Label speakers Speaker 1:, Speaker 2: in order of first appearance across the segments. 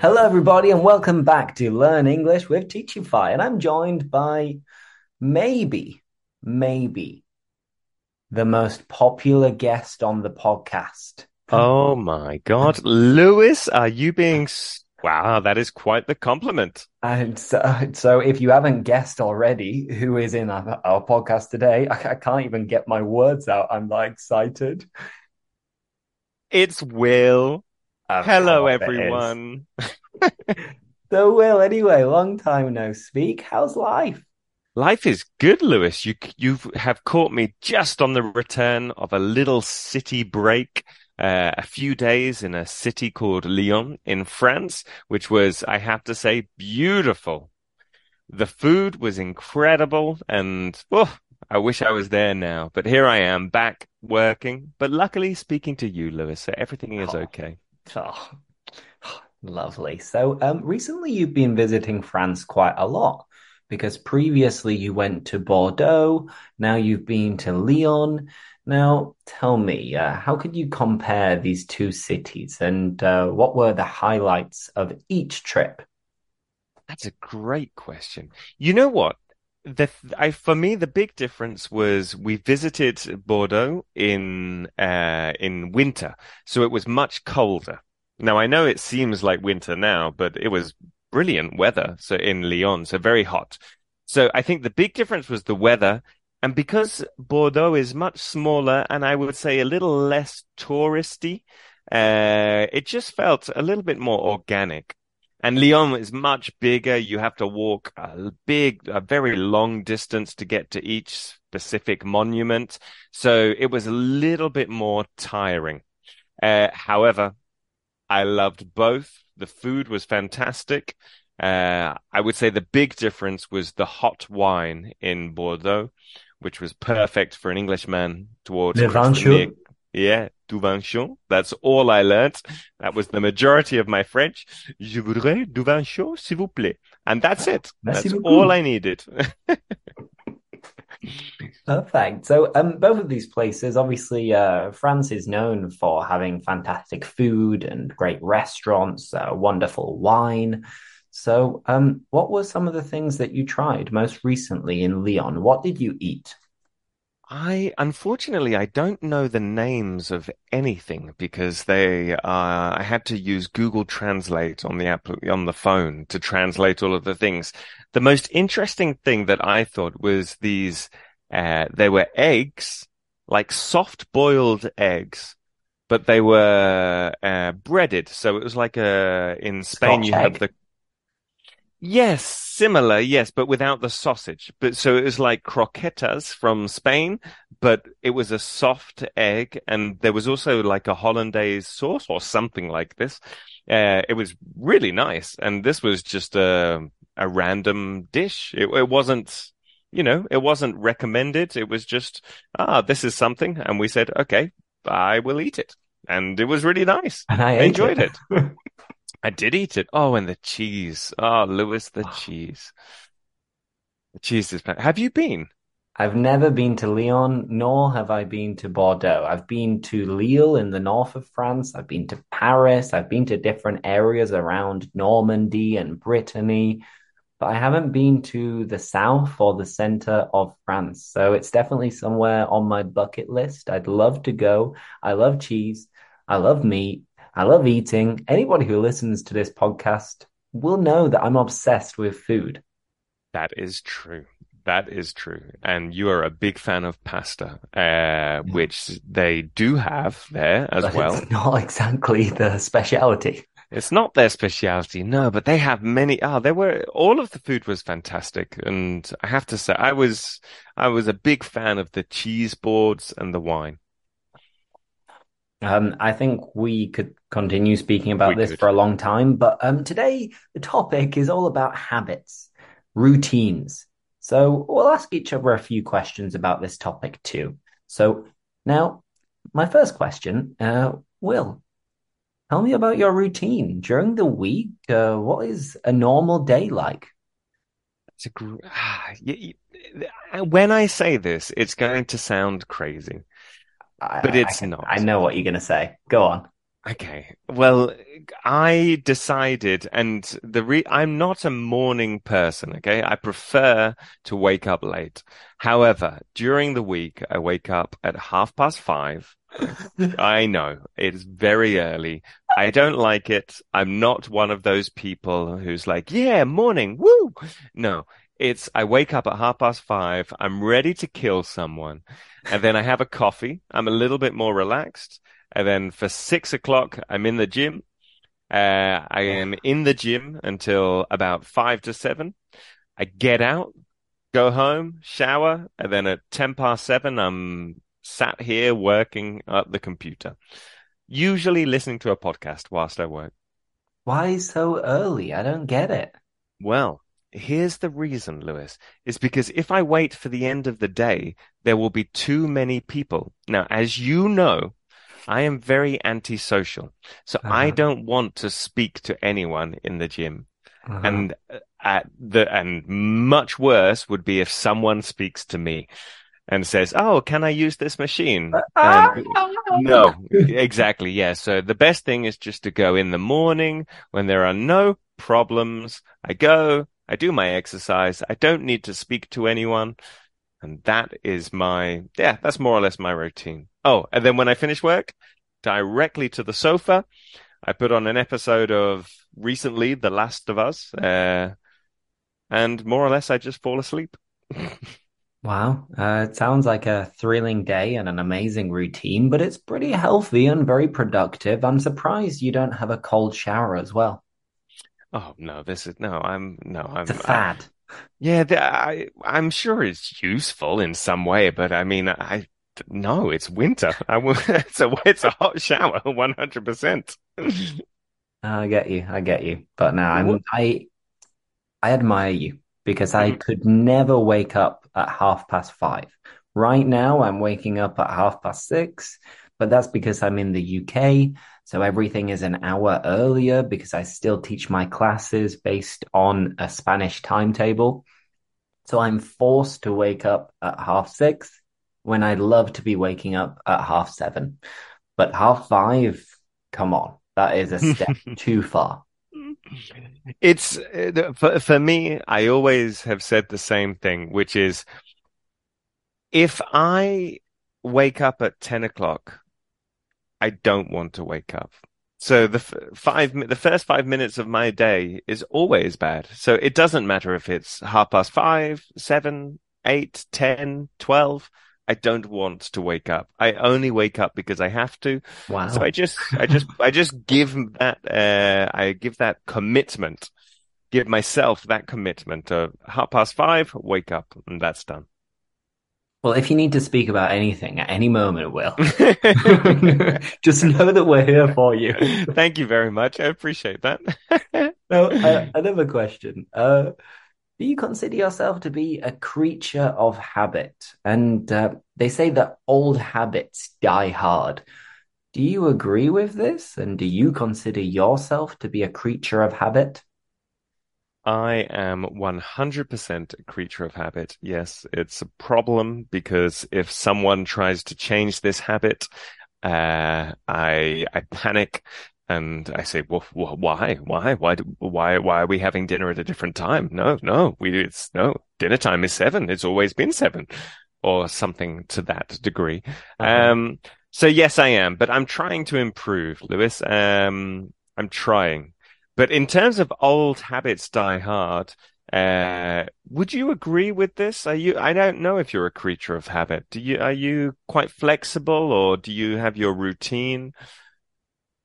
Speaker 1: Hello, everybody, and welcome back to Learn English with Teachify. And I'm joined by maybe, maybe the most popular guest on the podcast.
Speaker 2: Oh my God. Lewis, are you being. Wow, that is quite the compliment.
Speaker 1: And so, so if you haven't guessed already who is in our, our podcast today, I, I can't even get my words out. I'm like excited.
Speaker 2: It's Will. Hello,
Speaker 1: course it is.
Speaker 2: everyone.
Speaker 1: So, Will, anyway, long time no speak. How's life?
Speaker 2: Life is good, Lewis. You you have caught me just on the return of a little city break. Uh, a few days in a city called Lyon in France, which was, I have to say, beautiful. The food was incredible, and oh, I wish I was there now. But here I am, back working. But luckily, speaking to you, Lewis, so everything is
Speaker 1: Oh.
Speaker 2: okay.
Speaker 1: Oh, lovely. So, um, recently you've been visiting France quite a lot because previously you went to Bordeaux, now you've been to Lyon. Now, tell me, uh, how could you compare these two cities and uh, what were the highlights of each trip?
Speaker 2: That's a great question. You know what? The I for me the big difference was we visited Bordeaux in uh in winter, so it was much colder. Now I know it seems like winter now, but it was brilliant weather. So in Lyon, so very hot. So I think the big difference was the weather, and because Bordeaux is much smaller and I would say a little less touristy, uh, it just felt a little bit more organic. And Lyon is much bigger. You have to walk a big, a very long distance to get to each specific monument. So it was a little bit more tiring. Uh, however, I loved both. The food was fantastic. Uh, I would say the big difference was the hot wine in Bordeaux, which was perfect for an Englishman towards
Speaker 1: Le vin chaud.
Speaker 2: Yeah, du vin chaud. That's all I learnt. That was the majority of my French. Je voudrais du vin chaud, s'il vous plaît. And that's it.
Speaker 1: Merci
Speaker 2: That's
Speaker 1: beaucoup.
Speaker 2: all I needed.
Speaker 1: Perfect. So, um, both of these places, obviously, uh, France is known for having fantastic food and great restaurants, uh, wonderful wine. So, um, what were some of the things that you tried most recently in Lyon? What did you eat?
Speaker 2: I unfortunately I don't know the names of anything because they uh I had to use Google Translate on the app on the phone to translate all of the things. The most interesting thing that I thought was these uh they were eggs, like soft boiled eggs, but they were uh breaded. So it was like a in Spain
Speaker 1: Scotch
Speaker 2: you have the Yes, similar, yes, but without the sausage. But so it was like croquetas from Spain, but it was a soft egg, and there was also like a hollandaise sauce or something like this. Uh, it was really nice, and this was just a a random dish. It, it wasn't, you know, it wasn't recommended. It was just, ah, this is something, and we said, okay, I will eat it, and it was really nice.
Speaker 1: And I
Speaker 2: I enjoyed
Speaker 1: it.
Speaker 2: it. I did eat it. Oh, and the cheese. Oh, Lewis, the ah. cheese. The cheese is. Have you been?
Speaker 1: I've never been to Lyon, nor have I been to Bordeaux. I've been to Lille in the north of France. I've been to Paris. I've been to different areas around Normandy and Brittany, but I haven't been to the south or the center of France. So it's definitely somewhere on my bucket list. I'd love to go. I love cheese. I love meat. I love eating. Anybody who listens to this podcast will know that I'm obsessed with food.
Speaker 2: That is true. That is true. And you are a big fan of pasta, uh, which they do have there as
Speaker 1: But
Speaker 2: well.
Speaker 1: it's not exactly the specialty.
Speaker 2: It's not their specialty, no, but they have many. Ah, there were all of the food was fantastic, and I have to say, I was I was a big fan of the cheese boards and the wine.
Speaker 1: Um, I think we could continue speaking about
Speaker 2: We
Speaker 1: this
Speaker 2: could.
Speaker 1: for a long time, but um, today the topic is all about habits, routines. So we'll ask each other a few questions about this topic too. So now, my first question, uh, Will, tell me about your routine during the week. Uh, what is a normal day like?
Speaker 2: It's a gr- when I say this, it's going to sound crazy,
Speaker 1: I,
Speaker 2: but
Speaker 1: I
Speaker 2: it's
Speaker 1: can-
Speaker 2: not.
Speaker 1: I know what you're going to say. Go on.
Speaker 2: Okay. Well, I decided, and the re I'm not a morning person. Okay. I prefer to wake up late. However, during the week, I wake up at half past five. I know it is very early. I don't like it. I'm not one of those people who's like, yeah, morning. Woo. No, it's, I wake up at half past five. I'm ready to kill someone. And then I have a coffee. I'm a little bit more relaxed. And then for six o'clock, I'm in the gym. Uh, I am in the gym until about five to seven. I get out, go home, shower, and then at 10 past seven, I'm sat here working at the computer, usually listening to a podcast whilst I work.
Speaker 1: Why so early? I don't get it.
Speaker 2: Well, here's the reason, Lewis, is because if I wait for the end of the day, there will be too many people. Now, as you know, I am very antisocial. So uh-huh. I don't want to speak to anyone in the gym. Uh-huh. And uh, at the, and much worse would be if someone speaks to me and says, "Oh, can I use this machine?" And, no, exactly. Yeah. So the best thing is just to go in the morning when there are no problems. I go, I do my exercise. I don't need to speak to anyone. And that is my, yeah, that's more or less my routine. Oh, and then when I finish work, directly to the sofa, I put on an episode of recently The Last of Us, uh, and more or less I just fall asleep.
Speaker 1: Wow, uh, it sounds like a thrilling day and an amazing routine, but it's pretty healthy and very productive. I'm surprised you don't have a cold shower as well.
Speaker 2: Oh no, this is no. I'm no. I'm
Speaker 1: it's a fad.
Speaker 2: I, yeah, I I'm sure it's useful in some way, but I mean, I no, it's winter. I will. It's a it's a hot shower, one hundred percent.
Speaker 1: I get you. I get you. But now I'm I I admire you because I mm-hmm. could never wake up at half past five. Right now, I'm waking up at half past six, but that's because I'm in the UK. So everything is an hour earlier because I still teach my classes based on a Spanish timetable. So I'm forced to wake up at half six when I'd love to be waking up at half seven. But half five, come on, that is a step too far.
Speaker 2: It's uh, for, for me, I always have said the same thing, which is if I wake up at 10 o'clock, I don't want to wake up. So the five, the first five minutes of my day is always bad. So it doesn't matter if it's half past five, seven, eight, ten, twelve. I don't want to wake up. I only wake up because I have to. Wow. So I just, I just, I just give that, uh, I give that commitment, give myself that commitment of half past five, wake up, and that's done.
Speaker 1: Well, if you need to speak about anything at any moment, Will, just know that we're here for you.
Speaker 2: Thank you very much. I appreciate that.
Speaker 1: now, uh, another question. Uh, do you consider yourself to be a creature of habit? And uh, they say that old habits die hard. Do you agree with this? And do you consider yourself to be a creature of habit?
Speaker 2: I am 100% a creature of habit. Yes, it's a problem because if someone tries to change this habit, uh, I, I panic and I say, well, why, why, why, why, why are we having dinner at a different time? No, no, we, it's no, dinner time is seven. It's always been seven or something to that degree. Uh-huh. Um, so yes, I am, but I'm trying to improve, Lewis. Um, I'm trying, but in terms of old habits die hard, uh, would you agree with this? Are you, I don't know if you're a creature of habit. Do you, are you quite flexible or do you have your routine?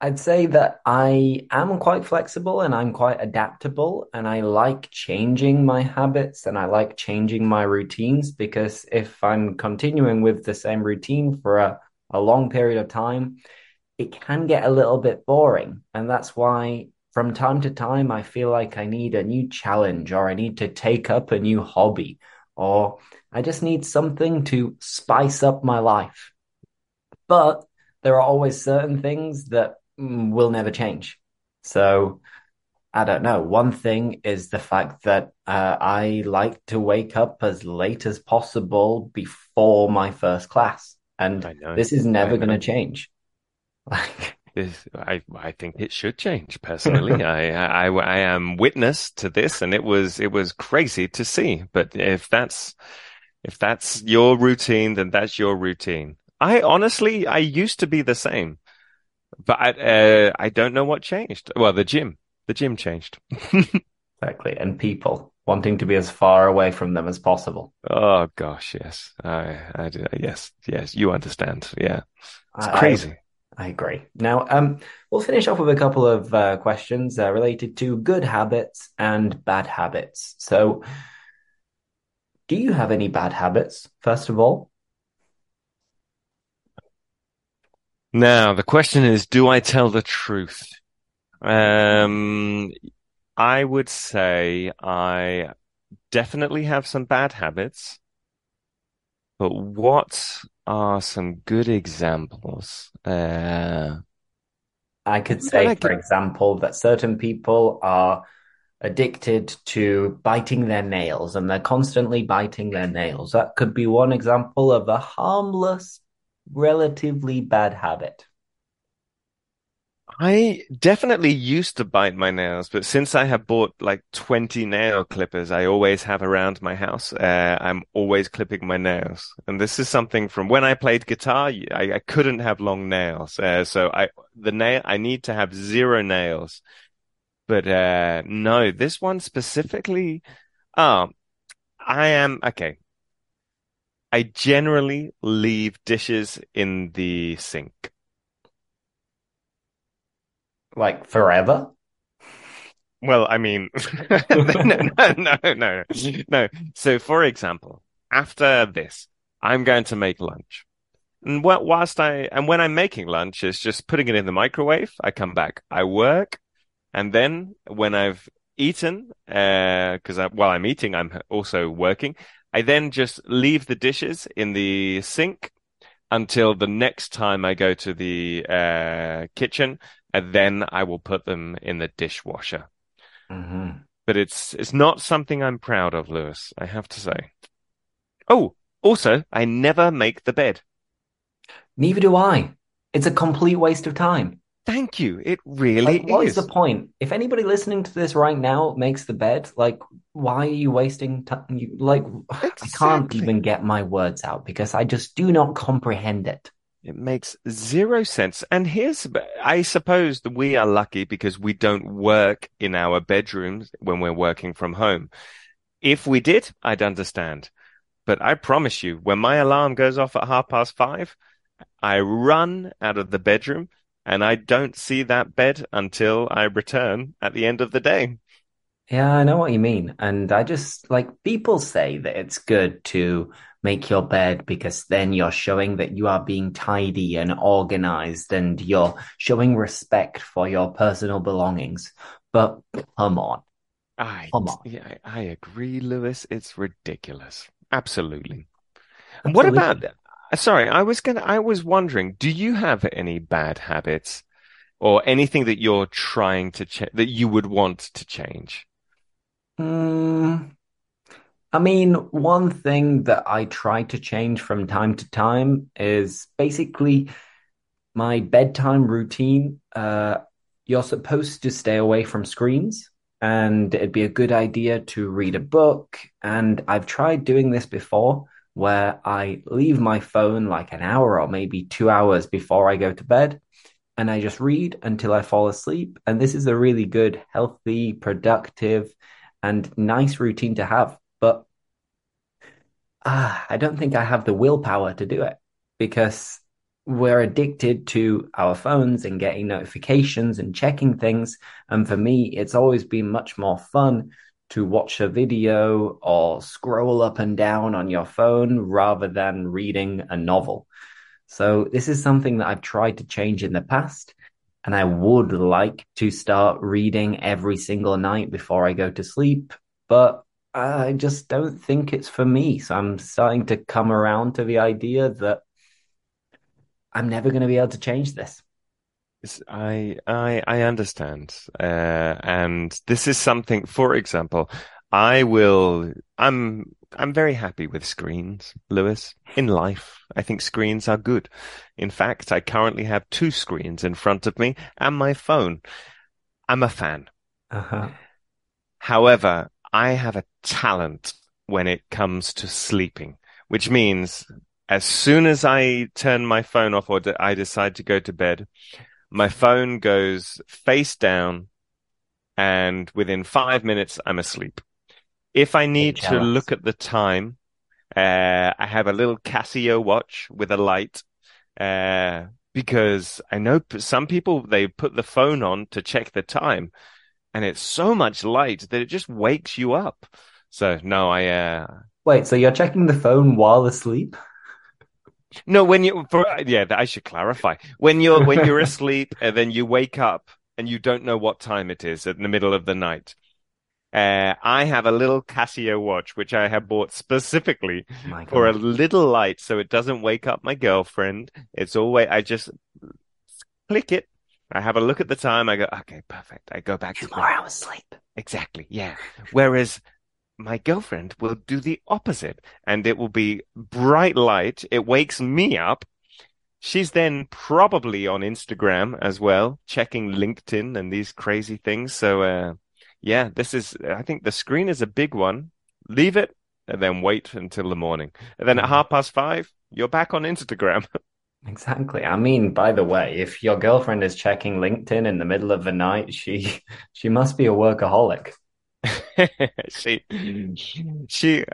Speaker 1: I'd say that I am quite flexible and I'm quite adaptable and I like changing my habits and I like changing my routines because if I'm continuing with the same routine for a, a long period of time, it can get a little bit boring. And that's why from time to time I feel like I need a new challenge or I need to take up a new hobby or I just need something to spice up my life. But there are always certain things that Mm, will never change. So I don't know. One thing is the fact that uh, I like to wake up as late as possible before my first class, and this is never going to change. Like
Speaker 2: I I think it should change personally. I, I I am witness to this, and it was it was crazy to see. But if that's if that's your routine, then that's your routine. I honestly I used to be the same, but I uh, I don't know what changed. Well, the gym, the gym changed.
Speaker 1: exactly, and people wanting to be as far away from them as possible.
Speaker 2: Oh gosh, yes, I, I yes, yes, you understand. Yeah, it's
Speaker 1: I,
Speaker 2: crazy.
Speaker 1: I agree. Now, um, we'll finish off with a couple of uh, questions uh, related to good habits and bad habits. So, do you have any bad habits, first of all?
Speaker 2: Now, the question is, do I tell the truth? Um, I would say I definitely have some bad habits, but what are some good examples? Uh,
Speaker 1: I could say,
Speaker 2: I
Speaker 1: for example, that certain people are addicted to biting their nails and they're constantly biting their nails. That could be one example of a harmless, relatively bad habit.
Speaker 2: I definitely used to bite my nails, but since I have bought like 20 nail clippers, I always have around my house. Uh, I'm always clipping my nails. And this is something from when I played guitar, I, I couldn't have long nails. Uh, so I, the nail, I need to have zero nails. But, uh, no, this one specifically, oh, I am, okay. I generally leave dishes in the sink.
Speaker 1: Like forever?
Speaker 2: Well, I mean, no, no, no, no, no. So, for example, after this, I'm going to make lunch. And whilst I, and when I'm making lunch, it's just putting it in the microwave. I come back, I work, and then when I've eaten, uh, because I, while I'm eating, I'm also working. I then just leave the dishes in the sink until the next time I go to the uh, kitchen, and then I will put them in the dishwasher.
Speaker 1: hmm
Speaker 2: But it's it's not something I'm proud of, Lewis. I have to say. Oh, also, I never make the bed.
Speaker 1: Neither do I. It's a complete waste of time.
Speaker 2: Thank you. It really
Speaker 1: Like, what is
Speaker 2: is.
Speaker 1: the point? If anybody listening to this right now makes the bed, like, why are you wasting time? You, like, I can't even get my words out because I just do not comprehend it.
Speaker 2: It makes zero sense. And here's, I suppose that we are lucky because we don't work in our bedrooms when we're working from home. If we did, I'd understand. But I promise you, when my alarm goes off at half past five, I run out of the bedroom and I don't see that bed until I return at the end of the day.
Speaker 1: Yeah, I know what you mean. And I just like people say that it's good to make your bed because then you're showing that you are being tidy and organized and you're showing respect for your personal belongings. But come on,
Speaker 2: I,
Speaker 1: come on.
Speaker 2: yeah, I agree, Lewis. It's ridiculous. Absolutely. And what
Speaker 1: Absolutely.
Speaker 2: about, sorry, I was gonna, I was wondering, do you have any bad habits or anything that you're trying to change, that you would want to change?
Speaker 1: Mm, I mean, one thing that I try to change from time to time is basically my bedtime routine. Uh, you're supposed to stay away from screens, and it'd be a good idea to read a book. And I've tried doing this before, where I leave my phone like an hour or maybe two hours before I go to bed, and I just read until I fall asleep. And this is a really good, healthy, productive, and nice routine to have. But ah, I don't think I have the willpower to do it because we're addicted to our phones and getting notifications and checking things. And for me, it's always been much more fun to watch a video or scroll up and down on your phone rather than reading a novel. So this is something that I've tried to change in the past. And I would like to start reading every single night before I go to sleep, but I just don't think it's for me. So I'm starting to come around to the idea that I'm never going to be able to change this.
Speaker 2: I, I, I understand. Uh, and this is something, for example, I will, I'm I'm very happy with screens, Lewis. In life, I think screens are good. In fact, I currently have two screens in front of me and my phone. I'm a fan.
Speaker 1: Uh-huh.
Speaker 2: However, I have a talent when it comes to sleeping, which means as soon as I turn my phone off or I decide to go to bed, my phone goes face down and within five minutes, I'm asleep. If I need to look at the time, uh, I have a little Casio watch with a light, uh, because I know some people, they put the phone on to check the time and it's so much light that it just wakes you up. So no, I, uh,
Speaker 1: wait, so you're checking the phone while asleep?
Speaker 2: No, when you, for, yeah, I should clarify. When you're, when you're asleep and then you wake up and you don't know what time it is in the middle of the night. Uh, I have a little Casio watch, which I have bought specifically for a little light so it doesn't wake up my girlfriend. It's always, I just click it. I have a look at the time. I go, okay, perfect. I go back
Speaker 1: Two to more hours sleep.
Speaker 2: Exactly. Yeah. Whereas my girlfriend will do the opposite and it will be bright light. It wakes me up. She's then probably on Instagram as well, checking LinkedIn and these crazy things. So, uh, yeah, this is, I think the screen is a big one. Leave it and then wait until the morning. And then at mm-hmm. half past five, you're back on Instagram.
Speaker 1: Exactly. I mean, by the way, if your girlfriend is checking LinkedIn in the middle of the night, she she must be a workaholic.
Speaker 2: she, she, she,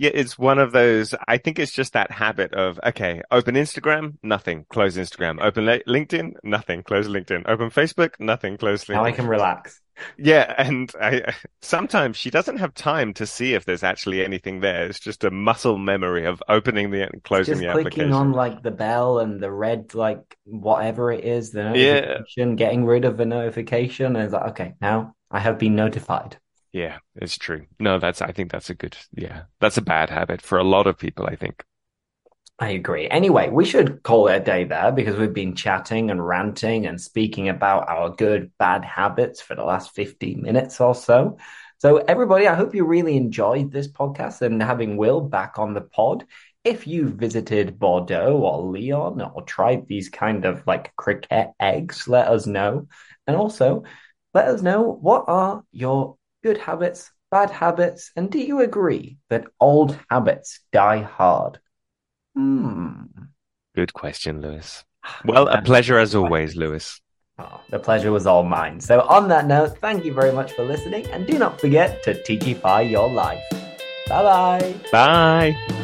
Speaker 2: it's one of those. I think it's just that habit of okay, open Instagram, nothing, close Instagram. Open LinkedIn, nothing, close LinkedIn. Open Facebook, nothing, close LinkedIn.
Speaker 1: Now I can relax.
Speaker 2: Yeah, and I sometimes she doesn't have time to see if there's actually anything there. It's just a muscle memory of opening the and closing
Speaker 1: just
Speaker 2: the
Speaker 1: clicking
Speaker 2: application.
Speaker 1: on like the bell and the red like whatever it is, the notification, yeah. getting rid of the notification, and it's like okay, now I have been notified.
Speaker 2: Yeah, it's true. No, that's, I think that's a good, yeah, that's a bad habit for a lot of people, I think.
Speaker 1: I agree. Anyway, we should call it a day there because we've been chatting and ranting and speaking about our good, bad habits for the last 15 minutes or so. So, everybody, I hope you really enjoyed this podcast and having Will back on the pod. If you've visited Bordeaux or Lyon or tried these kind of like cricket eggs, let us know. And also, let us know what are your good habits, bad habits, and do you agree that old habits die hard? Hmm.
Speaker 2: Good question, Lewis. Well, a pleasure as always, Lewis.
Speaker 1: Oh, the pleasure was all mine. So, on that note, thank you very much for listening, and do not forget to Teachify your life. Bye-bye.
Speaker 2: Bye.